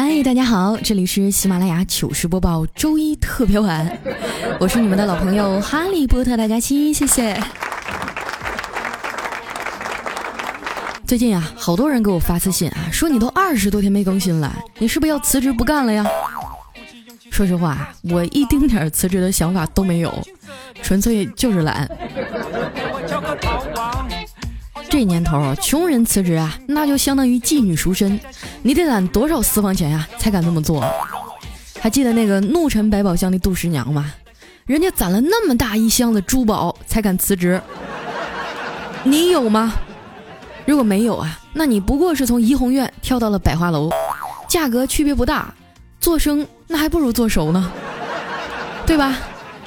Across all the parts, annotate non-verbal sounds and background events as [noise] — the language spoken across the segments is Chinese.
嗨，大家好，这里是喜马拉雅糗事播报周一特别晚，我是你们的老朋友哈利波特大家期，谢谢。最近啊，好多人给我发私信啊，说你都二十多天没更新了，你是不是要辞职不干了呀？说实话，我一丁点辞职的想法都没有，纯粹就是懒。这年头，穷人辞职啊，那就相当于妓女赎身，你得攒多少私房钱呀，才敢这么做？还记得那个怒沉百宝箱的杜十娘吗？人家攒了那么大一箱子珠宝才敢辞职，你有吗？如果没有啊，那你不过是从怡红院跳到了百花楼，价格区别不大，做生那还不如做熟呢，对吧？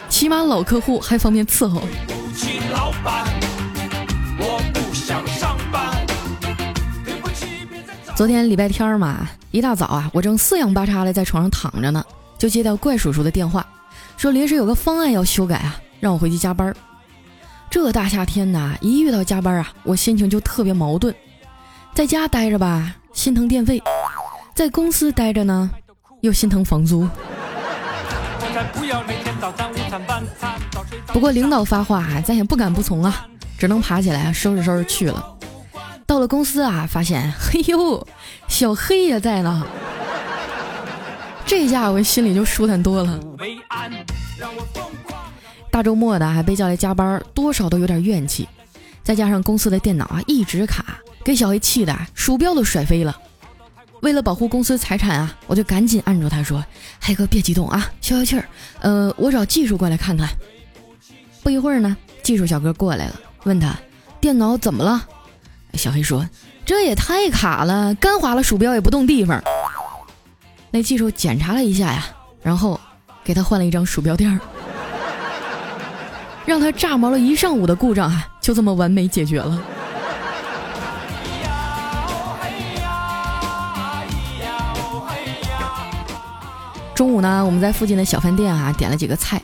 起码老客户还方便伺候。昨天礼拜天嘛，一大早啊，我正四仰八叉的在床上躺着呢，就接到怪叔叔的电话，说临时有个方案要修改啊，让我回去加班。这大夏天的，一遇到加班啊，我心情就特别矛盾。在家待着吧，心疼电费；在公司待着呢，又心疼房租。不过领导发话，咱也不敢不从啊，只能爬起来收拾收拾去了。到了公司啊，发现，嘿 [laughs] 呦，小黑也在呢。这下我心里就舒坦多了。大周末的还被叫来加班，多少都有点怨气。再加上公司的电脑啊一直卡，给小黑气的鼠标都甩飞了。为了保护公司财产啊，我就赶紧按住他说：“黑哥别激动啊，消消气儿。呃，我找技术过来看看。”不一会儿呢，技术小哥过来了，问他电脑怎么了。小黑说：“这也太卡了，干滑了鼠标也不动地方。”那技术检查了一下呀，然后给他换了一张鼠标垫儿，让他炸毛了一上午的故障啊，就这么完美解决了。中午呢，我们在附近的小饭店啊点了几个菜，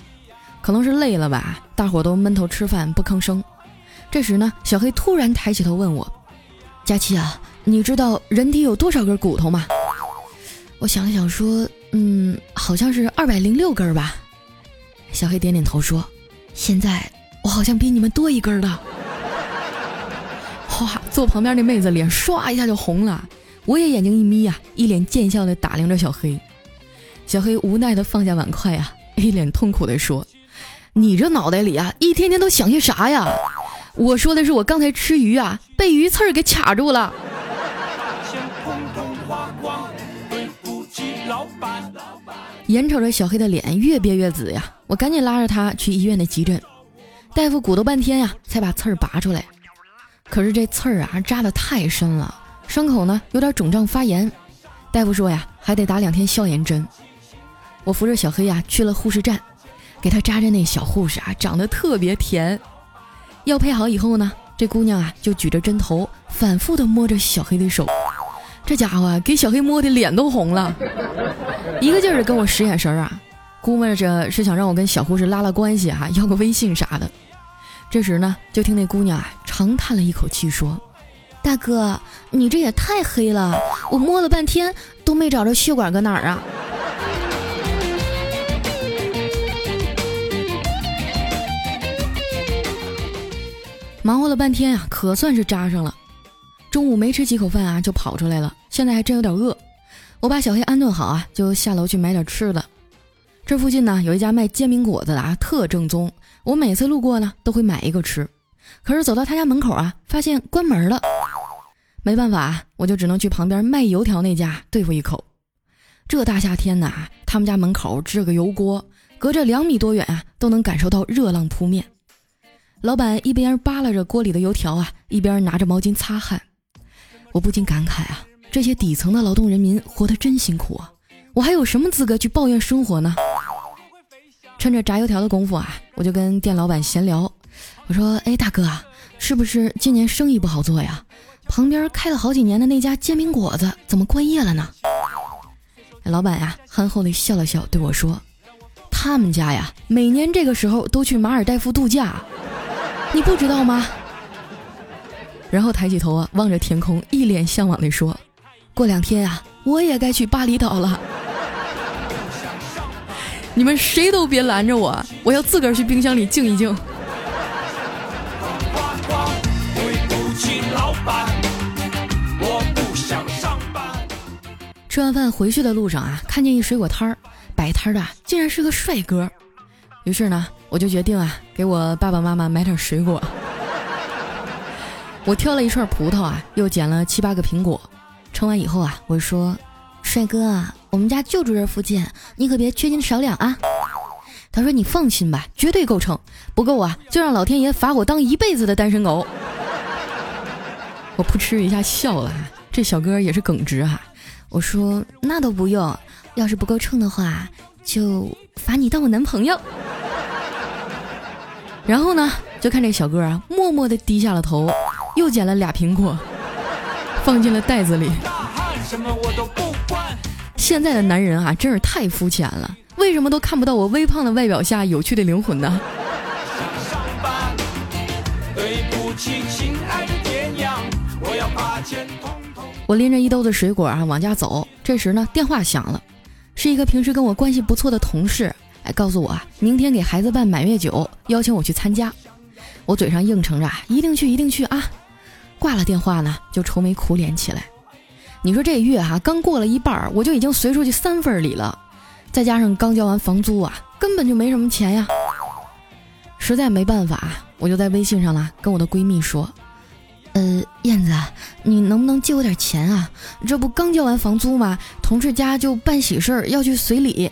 可能是累了吧，大伙都闷头吃饭不吭声。这时呢，小黑突然抬起头问我。佳琪啊，你知道人体有多少根骨头吗？我想了想说，嗯，好像是二百零六根吧。小黑点点头说：“现在我好像比你们多一根了。” [laughs] 哇，坐旁边那妹子脸唰一下就红了，我也眼睛一眯呀，一脸贱笑的打量着小黑。小黑无奈的放下碗筷呀，一脸痛苦的说：“你这脑袋里啊，一天天都想些啥呀？”我说的是我刚才吃鱼啊，被鱼刺儿给卡住了。眼瞅着小黑的脸越憋越紫呀，我赶紧拉着他去医院的急诊。大夫鼓捣半天呀，才把刺儿拔出来。可是这刺儿啊扎的太深了，伤口呢有点肿胀发炎。大夫说呀，还得打两天消炎针。我扶着小黑呀去了护士站，给他扎针那小护士啊长得特别甜。药配好以后呢，这姑娘啊就举着针头，反复的摸着小黑的手，这家伙给小黑摸的脸都红了，[laughs] 一个劲儿的跟我使眼神儿啊，估摸着是想让我跟小护士拉拉关系哈，要个微信啥的。这时呢，就听那姑娘啊长叹了一口气说：“大哥，你这也太黑了，我摸了半天都没找着血管搁哪儿啊。”忙活了半天啊，可算是扎上了。中午没吃几口饭啊，就跑出来了。现在还真有点饿。我把小黑安顿好啊，就下楼去买点吃的。这附近呢，有一家卖煎饼果子的啊，特正宗。我每次路过呢，都会买一个吃。可是走到他家门口啊，发现关门了。没办法啊，我就只能去旁边卖油条那家对付一口。这大夏天呐，他们家门口支个油锅，隔着两米多远啊，都能感受到热浪扑面。老板一边扒拉着锅里的油条啊，一边拿着毛巾擦汗。我不禁感慨啊，这些底层的劳动人民活得真辛苦啊！我还有什么资格去抱怨生活呢？趁着炸油条的功夫啊，我就跟店老板闲聊。我说：“哎，大哥啊，是不是今年生意不好做呀？旁边开了好几年的那家煎饼果子怎么关业了呢？”老板呀，憨厚的笑了笑，对我说：“他们家呀，每年这个时候都去马尔代夫度假。”你不知道吗？然后抬起头啊，望着天空，一脸向往地说：“过两天啊，我也该去巴厘岛了。你们谁都别拦着我，我要自个儿去冰箱里静一静。吃完饭回去的路上啊，看见一水果摊儿，摆摊的竟然是个帅哥。于是呢，我就决定啊，给我爸爸妈妈买点水果。我挑了一串葡萄啊，又捡了七八个苹果。称完以后啊，我说：“帅哥，我们家就住这附近，你可别缺斤少两啊。”他说：“你放心吧，绝对够称。不够啊，就让老天爷罚我当一辈子的单身狗。”我扑哧一下笑了，这小哥也是耿直哈。我说那都不用，要是不够秤的话，就罚你当我男朋友。然后呢，就看这小哥啊，默默地低下了头，又捡了俩苹果，[laughs] 放进了袋子里。现在的男人啊，真是太肤浅了，为什么都看不到我微胖的外表下有趣的灵魂呢？对不起，亲爱的爹娘，我要把钱我拎着一兜子水果啊往家走，这时呢电话响了，是一个平时跟我关系不错的同事，哎告诉我啊明天给孩子办满月酒，邀请我去参加。我嘴上应承着一定去一定去啊，挂了电话呢就愁眉苦脸起来。你说这月哈刚过了一半，我就已经随出去三份礼了，再加上刚交完房租啊，根本就没什么钱呀。实在没办法，我就在微信上呢跟我的闺蜜说。呃，燕子，你能不能借我点钱啊？这不刚交完房租吗？同事家就办喜事儿，要去随礼。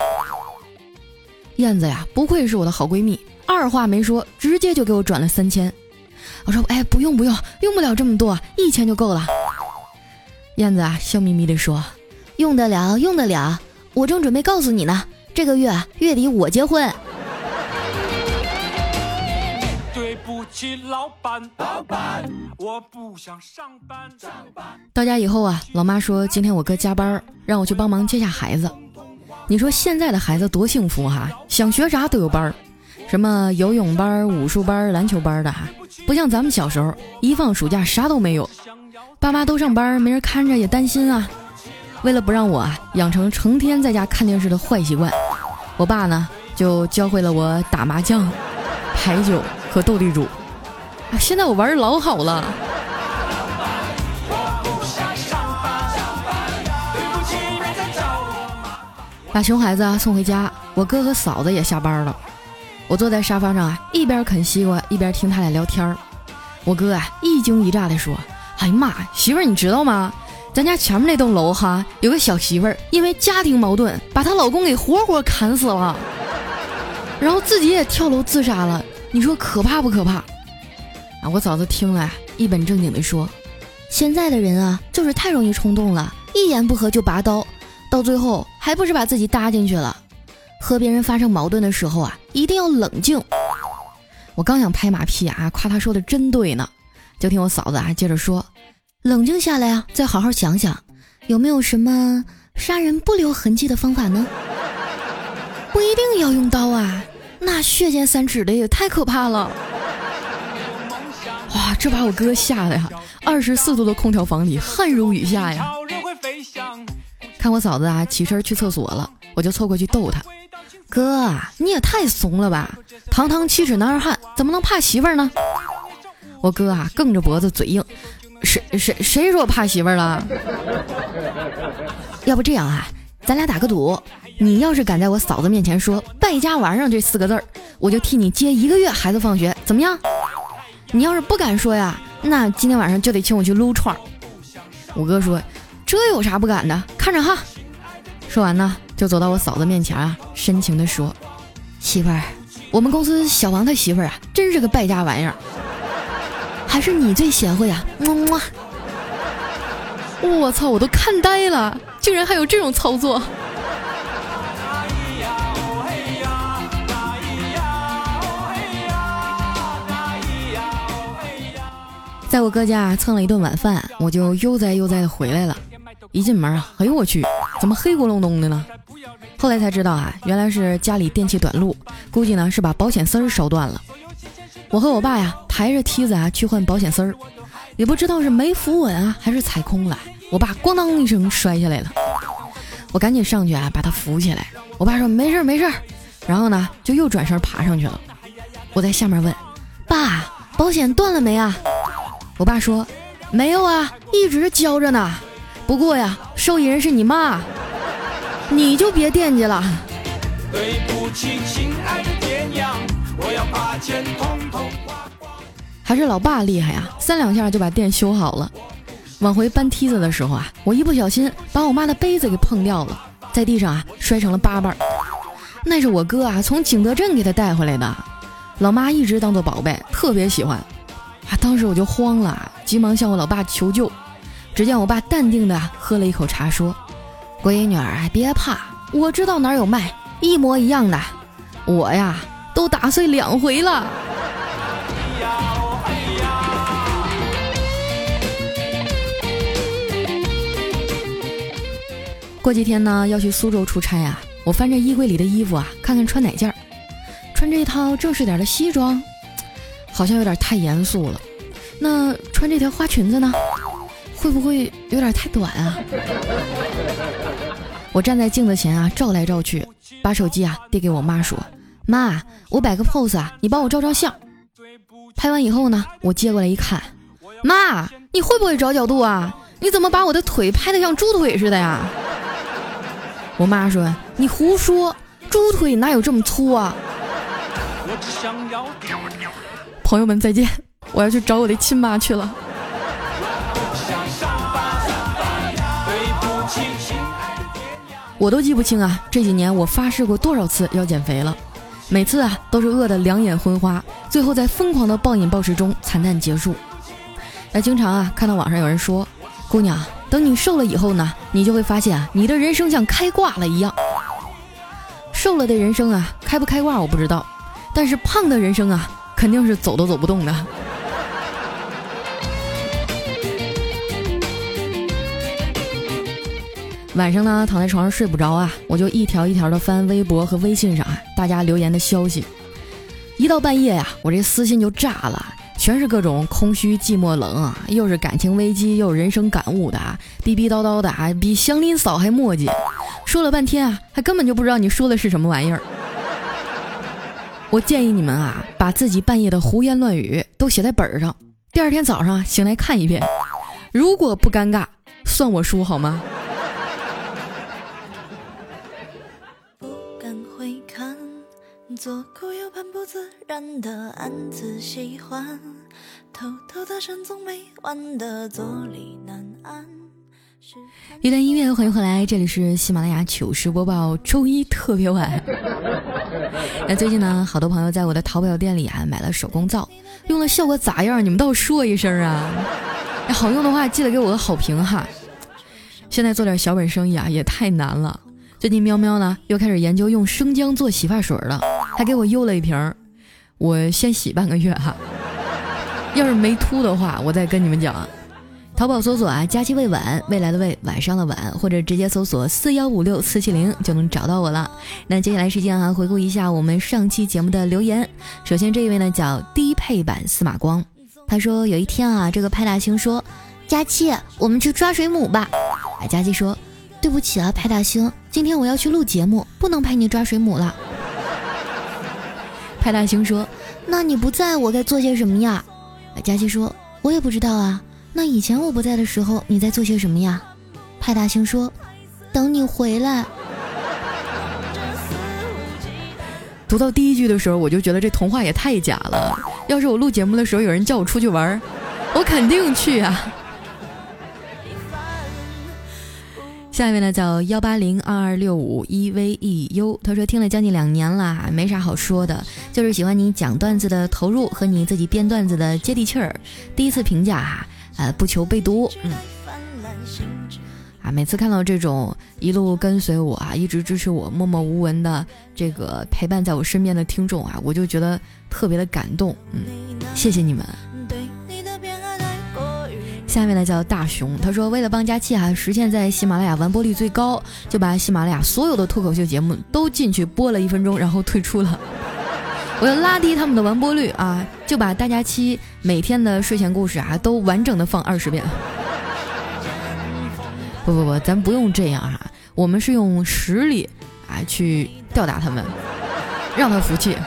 燕子呀，不愧是我的好闺蜜，二话没说，直接就给我转了三千。我说，哎，不用不用，用不了这么多，一千就够了。燕子啊，笑眯眯地说，用得了，用得了。我正准备告诉你呢，这个月月底我结婚。对不起老板，老板，我不想上班。上班。到家以后啊，老妈说今天我哥加班，让我去帮忙接下孩子。你说现在的孩子多幸福哈，想学啥都有班儿，什么游泳班、武术班、篮球班的哈，不像咱们小时候一放暑假啥都没有，爸妈都上班，没人看着也担心啊。为了不让我啊养成成天在家看电视的坏习惯，我爸呢就教会了我打麻将、牌九和斗地主。啊现在我玩的老好了。把熊孩子啊送回家，我哥和嫂子也下班了。我坐在沙发上啊，一边啃西瓜一边听他俩聊天儿。我哥啊一惊一乍的说：“哎呀妈，媳妇儿你知道吗？咱家前面那栋楼哈有个小媳妇儿，因为家庭矛盾把她老公给活活砍死了，然后自己也跳楼自杀了。你说可怕不可怕？”啊我嫂子听了，一本正经地说：“现在的人啊，就是太容易冲动了，一言不合就拔刀，到最后还不是把自己搭进去了。和别人发生矛盾的时候啊，一定要冷静。”我刚想拍马屁啊，夸他说的真对呢，就听我嫂子啊接着说：“冷静下来啊，再好好想想，有没有什么杀人不留痕迹的方法呢？[laughs] 不一定要用刀啊，那血溅三尺的也太可怕了。”哇，这把我哥吓得呀！二十四度的空调房里，汗如雨下呀。看我嫂子啊，起身去厕所了，我就凑过去逗她：“哥，你也太怂了吧！堂堂七尺男儿汉，怎么能怕媳妇儿呢？”我哥啊，梗着脖子，嘴硬：“谁谁谁说怕媳妇儿了？[laughs] 要不这样啊，咱俩打个赌，你要是敢在我嫂子面前说‘败家玩意儿’这四个字儿，我就替你接一个月孩子放学，怎么样？”你要是不敢说呀，那今天晚上就得请我去撸串儿。我哥说：“这有啥不敢的？看着哈。”说完呢，就走到我嫂子面前啊，深情地说：“媳妇儿，我们公司小王他媳妇儿啊，真是个败家玩意儿，还是你最贤惠啊！”么么。我操，我都看呆了，竟然还有这种操作。在我哥家蹭了一顿晚饭，我就悠哉悠哉的回来了。一进门啊，哎呦我去，怎么黑咕隆咚的呢？后来才知道啊，原来是家里电器短路，估计呢是把保险丝儿烧断了。我和我爸呀抬着梯子啊去换保险丝儿，也不知道是没扶稳啊还是踩空了，我爸咣当一声摔下来了。我赶紧上去啊，把他扶起来。我爸说没事没事，然后呢就又转身爬上去了。我在下面问爸，保险断了没啊？我爸说没有啊，一直交着呢。不过呀，受益人是你妈，你就别惦记了。对不起，亲爱的爹娘，我要把钱统统花光。还是老爸厉害呀，三两下就把店修好了。往回搬梯子的时候啊，我一不小心把我妈的杯子给碰掉了，在地上啊摔成了八瓣。那是我哥啊从景德镇给他带回来的，老妈一直当做宝贝，特别喜欢。啊，当时我就慌了，急忙向我老爸求救。只见我爸淡定的喝了一口茶，说：“闺女儿，别怕，我知道哪有卖，一模一样的。我呀，都打碎两回了。”过几天呢，要去苏州出差啊。我翻着衣柜里的衣服啊，看看穿哪件儿。穿这套正式点的西装，好像有点太严肃了。那穿这条花裙子呢，会不会有点太短啊？我站在镜子前啊，照来照去，把手机啊递给我妈说：“妈，我摆个 pose 啊，你帮我照张相。”拍完以后呢，我接过来一看，妈，你会不会找角度啊？你怎么把我的腿拍得像猪腿似的呀？我妈说：“你胡说，猪腿哪有这么粗啊？”朋友们再见，我要去找我的亲妈去了。想上班上班对不起亲爱的爹娘我都记不清啊，这几年我发誓过多少次要减肥了，每次啊都是饿得两眼昏花，最后在疯狂的暴饮暴食中惨淡结束。那经常啊看到网上有人说，姑娘。等你瘦了以后呢，你就会发现啊，你的人生像开挂了一样。瘦了的人生啊，开不开挂我不知道，但是胖的人生啊，肯定是走都走不动的。晚上呢，躺在床上睡不着啊，我就一条一条的翻微博和微信上啊大家留言的消息。一到半夜呀，我这私信就炸了。全是各种空虚、寂寞、冷啊，又是感情危机，又是人生感悟的啊，逼逼叨叨的啊，比祥林嫂还磨叽。说了半天啊，还根本就不知道你说的是什么玩意儿。我建议你们啊，把自己半夜的胡言乱语都写在本上，第二天早上醒来看一遍。如果不尴尬，算我输好吗？左顾右盼不自然的暗自喜欢，偷偷的神总没完的坐立难安。一段音乐，欢迎回来，这里是喜马拉雅糗事播报，周一特别晚。[laughs] 那最近呢，好多朋友在我的淘宝店里啊买了手工皂，用的效果咋样？你们倒说一声啊！好用的话，记得给我个好评哈。现在做点小本生意啊，也太难了。最近喵喵呢又开始研究用生姜做洗发水了，他给我邮了一瓶儿，我先洗半个月哈，要是没秃的话，我再跟你们讲。淘宝搜索啊，佳期未晚，未来的未，晚上的晚，或者直接搜索四幺五六四七零就能找到我了。那接下来时间啊，回顾一下我们上期节目的留言。首先这一位呢叫低配版司马光，他说有一天啊，这个派大星说，佳期，我们去抓水母吧。啊，佳期说。对不起啊，派大星，今天我要去录节目，不能陪你抓水母了。派大星说：“那你不在我该做些什么呀？”佳琪说：“我也不知道啊。那以前我不在的时候，你在做些什么呀？”派大星说：“等你回来。[laughs] ”读到第一句的时候，我就觉得这童话也太假了。要是我录节目的时候有人叫我出去玩，我肯定去啊。下一位呢叫幺八零二二六五 e v e u，他说听了将近两年了，没啥好说的，就是喜欢你讲段子的投入和你自己编段子的接地气儿。第一次评价哈，呃，不求被读，嗯，啊，每次看到这种一路跟随我啊，一直支持我、默默无闻的这个陪伴在我身边的听众啊，我就觉得特别的感动，嗯，谢谢你们。下面呢叫大熊，他说为了帮佳期啊实现在喜马拉雅完播率最高，就把喜马拉雅所有的脱口秀节目都进去播了一分钟，然后退出了。[laughs] 我要拉低他们的完播率啊，就把大家期每天的睡前故事啊都完整的放二十遍。[laughs] 不不不，咱不用这样啊，我们是用实力啊去吊打他们，让他服气。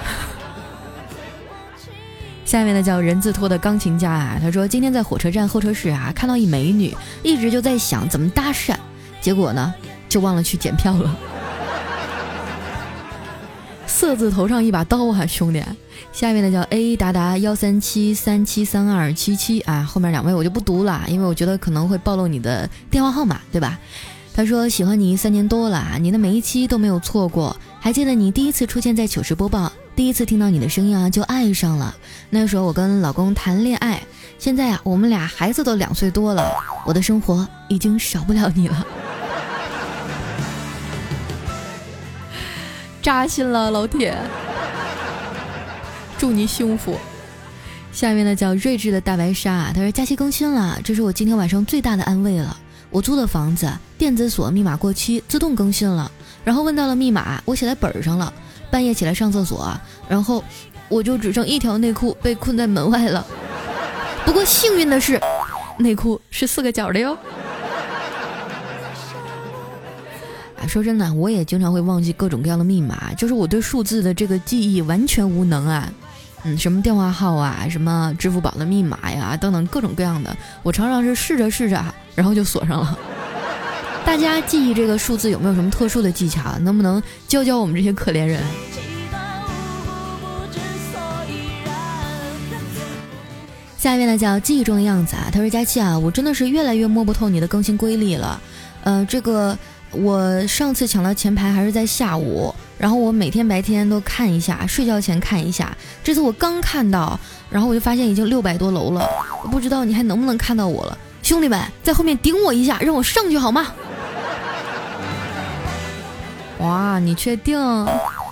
下面呢叫人字拖的钢琴家啊，他说今天在火车站候车室啊看到一美女，一直就在想怎么搭讪，结果呢就忘了去检票了。色字头上一把刀啊，兄弟！下面的叫 A 达达幺三七三七三二七七啊，后面两位我就不读了，因为我觉得可能会暴露你的电话号码，对吧？他说喜欢你三年多了啊，你的每一期都没有错过，还记得你第一次出现在糗事播报，第一次听到你的声音啊就爱上了。那时候我跟老公谈恋爱，现在啊我们俩孩子都两岁多了，我的生活已经少不了你了。扎心了，老铁！祝你幸福。下面呢叫睿智的大白鲨，他说假期更新了，这是我今天晚上最大的安慰了。我租的房子电子锁密码过期，自动更新了，然后问到了密码，我写在本上了。半夜起来上厕所，然后我就只剩一条内裤被困在门外了。[laughs] 不过幸运的是，内裤是四个角的哟。说真的，我也经常会忘记各种各样的密码，就是我对数字的这个记忆完全无能啊。嗯，什么电话号啊，什么支付宝的密码呀，等等各种各样的，我常常是试着试着，然后就锁上了。大家记忆这个数字有没有什么特殊的技巧？能不能教教我们这些可怜人？下一位呢，叫记忆中的样子啊，他说佳期啊，我真的是越来越摸不透你的更新规律了。呃，这个。我上次抢到前排还是在下午，然后我每天白天都看一下，睡觉前看一下。这次我刚看到，然后我就发现已经六百多楼了，不知道你还能不能看到我了，兄弟们在后面顶我一下，让我上去好吗？哇，你确定？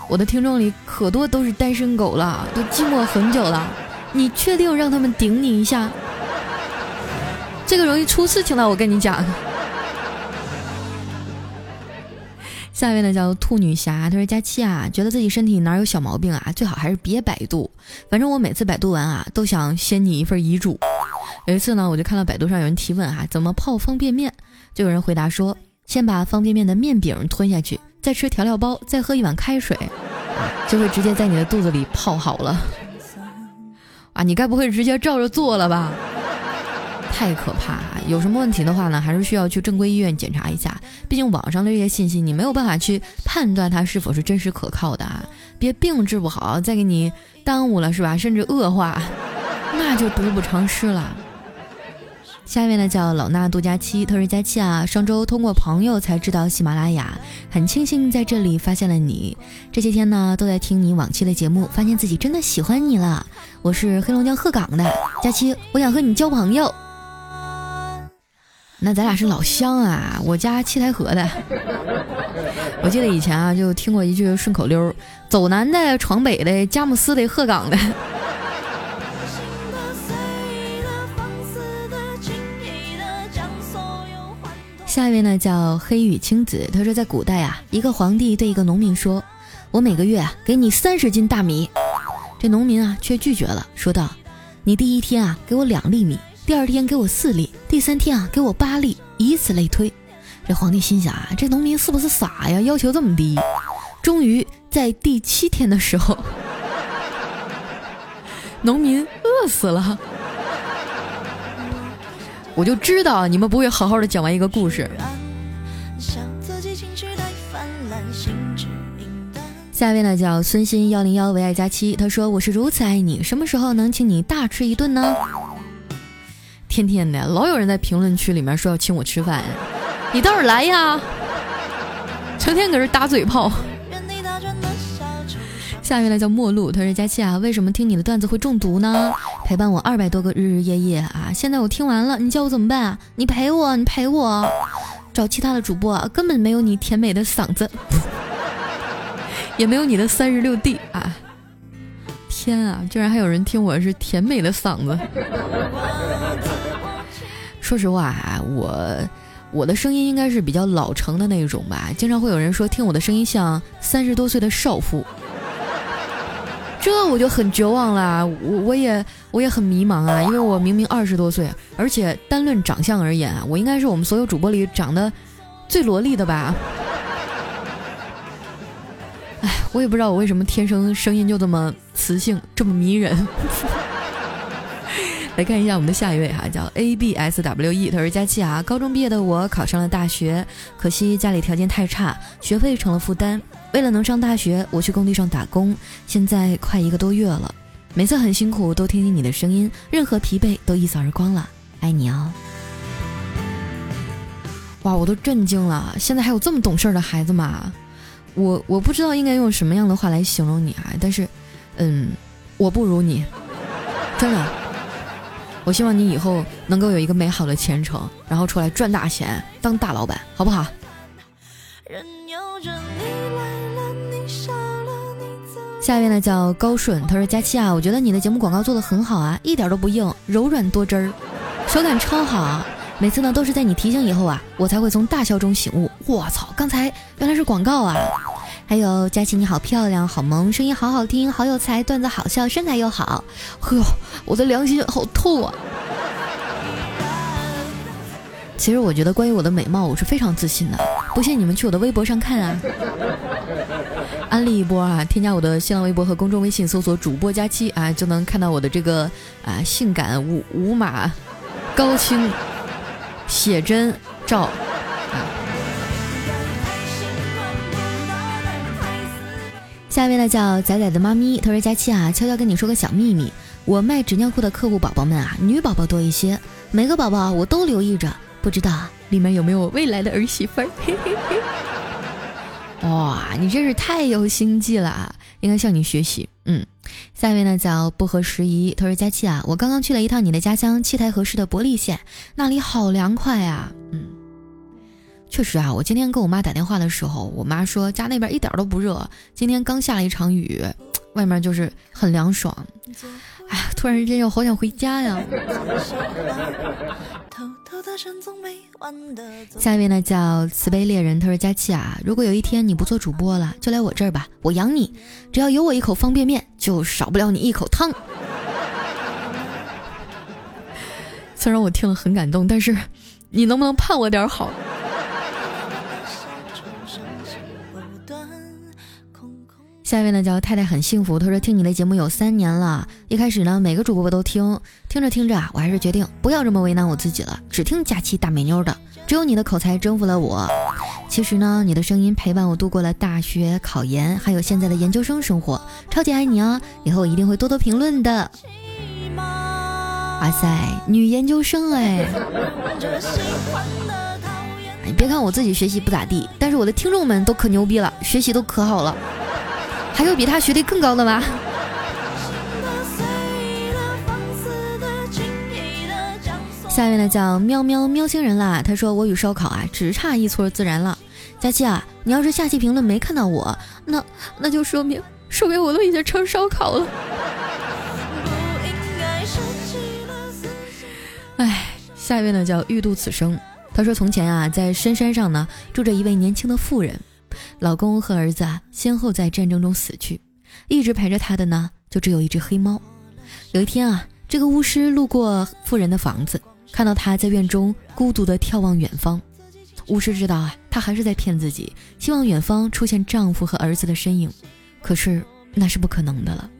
我的听众里可多都是单身狗了，都寂寞很久了，你确定让他们顶你一下？这个容易出事情的，我跟你讲。下面呢叫兔女侠，她说佳期啊，觉得自己身体哪有小毛病啊，最好还是别百度。反正我每次百度完啊，都想先拟一份遗嘱。有一次呢，我就看到百度上有人提问啊，怎么泡方便面？就有人回答说，先把方便面的面饼吞下去，再吃调料包，再喝一碗开水，就会直接在你的肚子里泡好了。啊，你该不会直接照着做了吧？太可怕！有什么问题的话呢，还是需要去正规医院检查一下。毕竟网上的这些信息，你没有办法去判断它是否是真实可靠的啊！别病治不好，再给你耽误了是吧？甚至恶化，那就得不偿失了。下面呢叫老衲度假期，特殊假期啊！上周通过朋友才知道喜马拉雅，很庆幸在这里发现了你。这些天呢都在听你往期的节目，发现自己真的喜欢你了。我是黑龙江鹤岗的佳期，我想和你交朋友。那咱俩是老乡啊！我家七台河的，我记得以前啊就听过一句顺口溜：走南的闯北的，佳木斯的鹤岗的。下一位呢叫黑羽青子，他说在古代啊，一个皇帝对一个农民说：“我每个月啊给你三十斤大米。”这农民啊却拒绝了，说道：“你第一天啊给我两粒米。”第二天给我四粒，第三天啊给我八粒，以此类推。这皇帝心想啊，这农民是不是傻呀？要求这么低。终于在第七天的时候，[laughs] 农民饿死了。我就知道你们不会好好的讲完一个故事。下一位呢叫孙鑫幺零幺唯爱佳期，他说我是如此爱你，什么时候能请你大吃一顿呢？天天的，老有人在评论区里面说要请我吃饭，你倒是来呀！成天搁这打嘴炮。下一位呢叫陌路，他说佳期啊，为什么听你的段子会中毒呢？陪伴我二百多个日日夜夜啊！现在我听完了，你叫我怎么办？你陪我，你陪我，找其他的主播，根本没有你甜美的嗓子，[laughs] 也没有你的三十六 D 啊！天啊，居然还有人听我是甜美的嗓子。说实话啊，我我的声音应该是比较老成的那种吧。经常会有人说听我的声音像三十多岁的少妇，这我就很绝望啦我我也我也很迷茫啊因为我明明二十多岁而且单论长相而言啊我应该是我们所有主播里长得最萝莉的吧。[laughs] 哎我也不知道我为什么天生声音就这么磁性这么迷人。[laughs] 来看一下我们的下一位哈叫 abswe 他说佳琪啊高中毕业的我考上了大学可惜家里条件太差学费成了负担。为了能上大学，我去工地上打工，现在快一个多月了，每次很辛苦，都听听你的声音，任何疲惫都一扫而光了，爱你哦。哇，我都震惊了，现在还有这么懂事的孩子吗？我我不知道应该用什么样的话来形容你啊，但是，嗯，我不如你，真的。我希望你以后能够有一个美好的前程，然后出来赚大钱，当大老板，好不好？下面呢叫高顺，他说：“佳期啊，我觉得你的节目广告做的很好啊，一点都不硬，柔软多汁儿，手感超好。每次呢都是在你提醒以后啊，我才会从大笑中醒悟。我操，刚才原来是广告啊！还有佳琪你好漂亮，好萌，声音好好听，好有才，段子好笑，身材又好。呵，我的良心好痛啊！其实我觉得关于我的美貌，我是非常自信的。不信你们去我的微博上看啊。安利一波啊！添加我的新浪微博和公众微信，搜索主播佳期啊，就能看到我的这个啊性感五五码高清。写真照，下一位呢叫仔仔的妈咪，他说佳期啊，悄悄跟你说个小秘密，我卖纸尿裤的客户宝宝们啊，女宝宝多一些，每个宝宝我都留意着，不知道里面有没有我未来的儿媳妇儿。[laughs] 哇，你真是太有心计了，应该向你学习。嗯，下一位呢叫不合时宜，他说佳期啊，我刚刚去了一趟你的家乡七台河市的伯利县，那里好凉快啊。嗯，确实啊，我今天跟我妈打电话的时候，我妈说家那边一点都不热，今天刚下了一场雨，外面就是很凉爽。哎呀，突然之间又好想回家呀。下一位呢叫慈悲猎人，他说佳琪啊，如果有一天你不做主播了，就来我这儿吧，我养你，只要有我一口方便面，就少不了你一口汤。[laughs] 虽然我听了很感动，但是你能不能盼我点好？下一位呢叫太太很幸福，她说听你的节目有三年了，一开始呢每个主播都听，听着听着啊，我还是决定不要这么为难我自己了，只听假期大美妞的，只有你的口才征服了我。其实呢，你的声音陪伴我度过了大学考研，还有现在的研究生生活，超级爱你啊！以后我一定会多多评论的。哇塞，女研究生哎！你别看我自己学习不咋地，但是我的听众们都可牛逼了，学习都可好了。还有比他学历更高的吗？下一位呢叫喵喵喵星人啦。他说我与烧烤啊只差一撮自然了。佳期啊，你要是下期评论没看到我，那那就说明说明我都已经成烧烤了。哎，下一位呢叫欲度此生。他说从前啊在深山上呢住着一位年轻的妇人。老公和儿子啊，先后在战争中死去，一直陪着他的呢，就只有一只黑猫。有一天啊，这个巫师路过富人的房子，看到他在院中孤独地眺望远方。巫师知道啊，他还是在骗自己，希望远方出现丈夫和儿子的身影。可是那是不可能的了。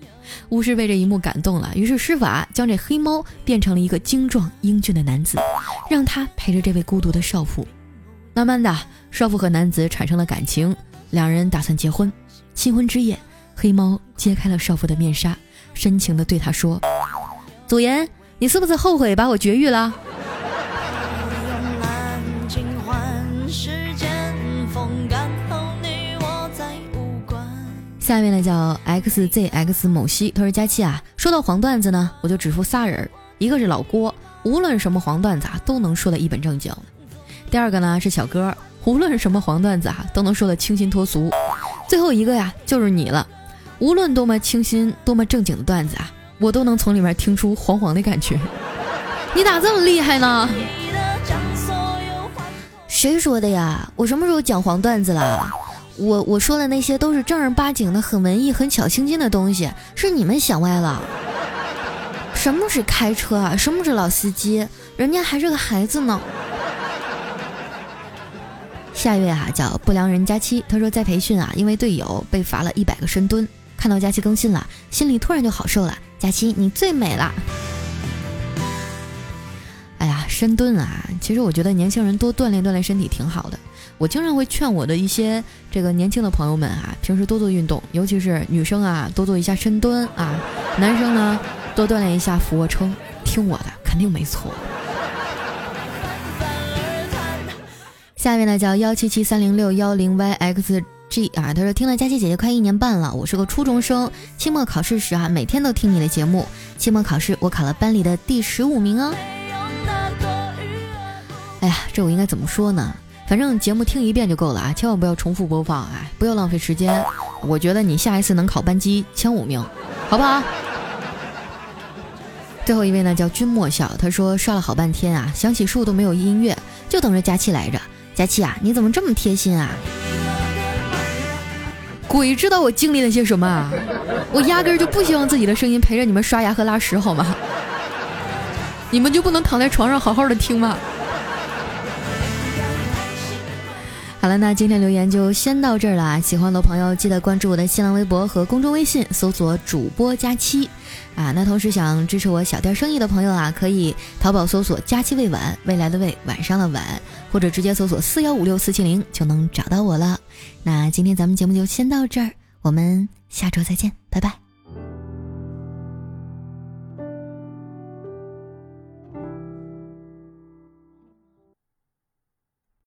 巫师被这一幕感动了，于是施法将这黑猫变成了一个精壮英俊的男子，让他陪着这位孤独的少妇。慢慢的，少妇和男子产生了感情，两人打算结婚。新婚之夜，黑猫揭开了少妇的面纱，深情的对她说：“祖言，你是不是后悔把我绝育了？”下面呢叫 xzx 某西，他说佳期啊，说到黄段子呢，我就只服仨人，一个是老郭，无论什么黄段子啊，都能说的一本正经。第二个呢是小哥，无论什么黄段子啊，都能说的清新脱俗。最后一个呀，就是你了，无论多么清新、多么正经的段子啊，我都能从里面听出黄黄的感觉。你咋这么厉害呢？谁说的呀？我什么时候讲黄段子了？我我说的那些都是正儿八经的、很文艺、很巧清新的东西，是你们想歪了。什么是开车啊？什么是老司机？人家还是个孩子呢。下一位啊叫不良人佳期，他说在培训啊，因为队友被罚了一百个深蹲，看到佳期更新了，心里突然就好受了。佳期你最美了。哎呀，深蹲啊，其实我觉得年轻人多锻炼锻炼身体挺好的。我经常会劝我的一些这个年轻的朋友们啊，平时多做运动，尤其是女生啊，多做一下深蹲啊，男生呢多锻炼一下俯卧撑。听我的，肯定没错。下面呢叫幺七七三零六幺零 yxg 啊，他说听了佳琪姐姐快一年半了，我是个初中生，期末考试时啊每天都听你的节目，期末考试我考了班里的第十五名哦。哎呀，这我应该怎么说呢？反正节目听一遍就够了啊，千万不要重复播放，啊，不要浪费时间。我觉得你下一次能考班级前五名，好不好？最后一位呢叫君莫笑，他说刷了好半天啊，想起树都没有音乐，就等着佳期来着。佳琪啊，你怎么这么贴心啊？鬼知道我经历了些什么啊！我压根儿就不希望自己的声音陪着你们刷牙和拉屎，好吗？你们就不能躺在床上好好的听吗？好了，那今天留言就先到这儿了。喜欢的朋友记得关注我的新浪微博和公众微信，搜索主播佳期。啊，那同时想支持我小店生意的朋友啊，可以淘宝搜索“佳期未晚”，未来的未，晚上的晚，或者直接搜索四幺五六四七零就能找到我了。那今天咱们节目就先到这儿，我们下周再见，拜拜。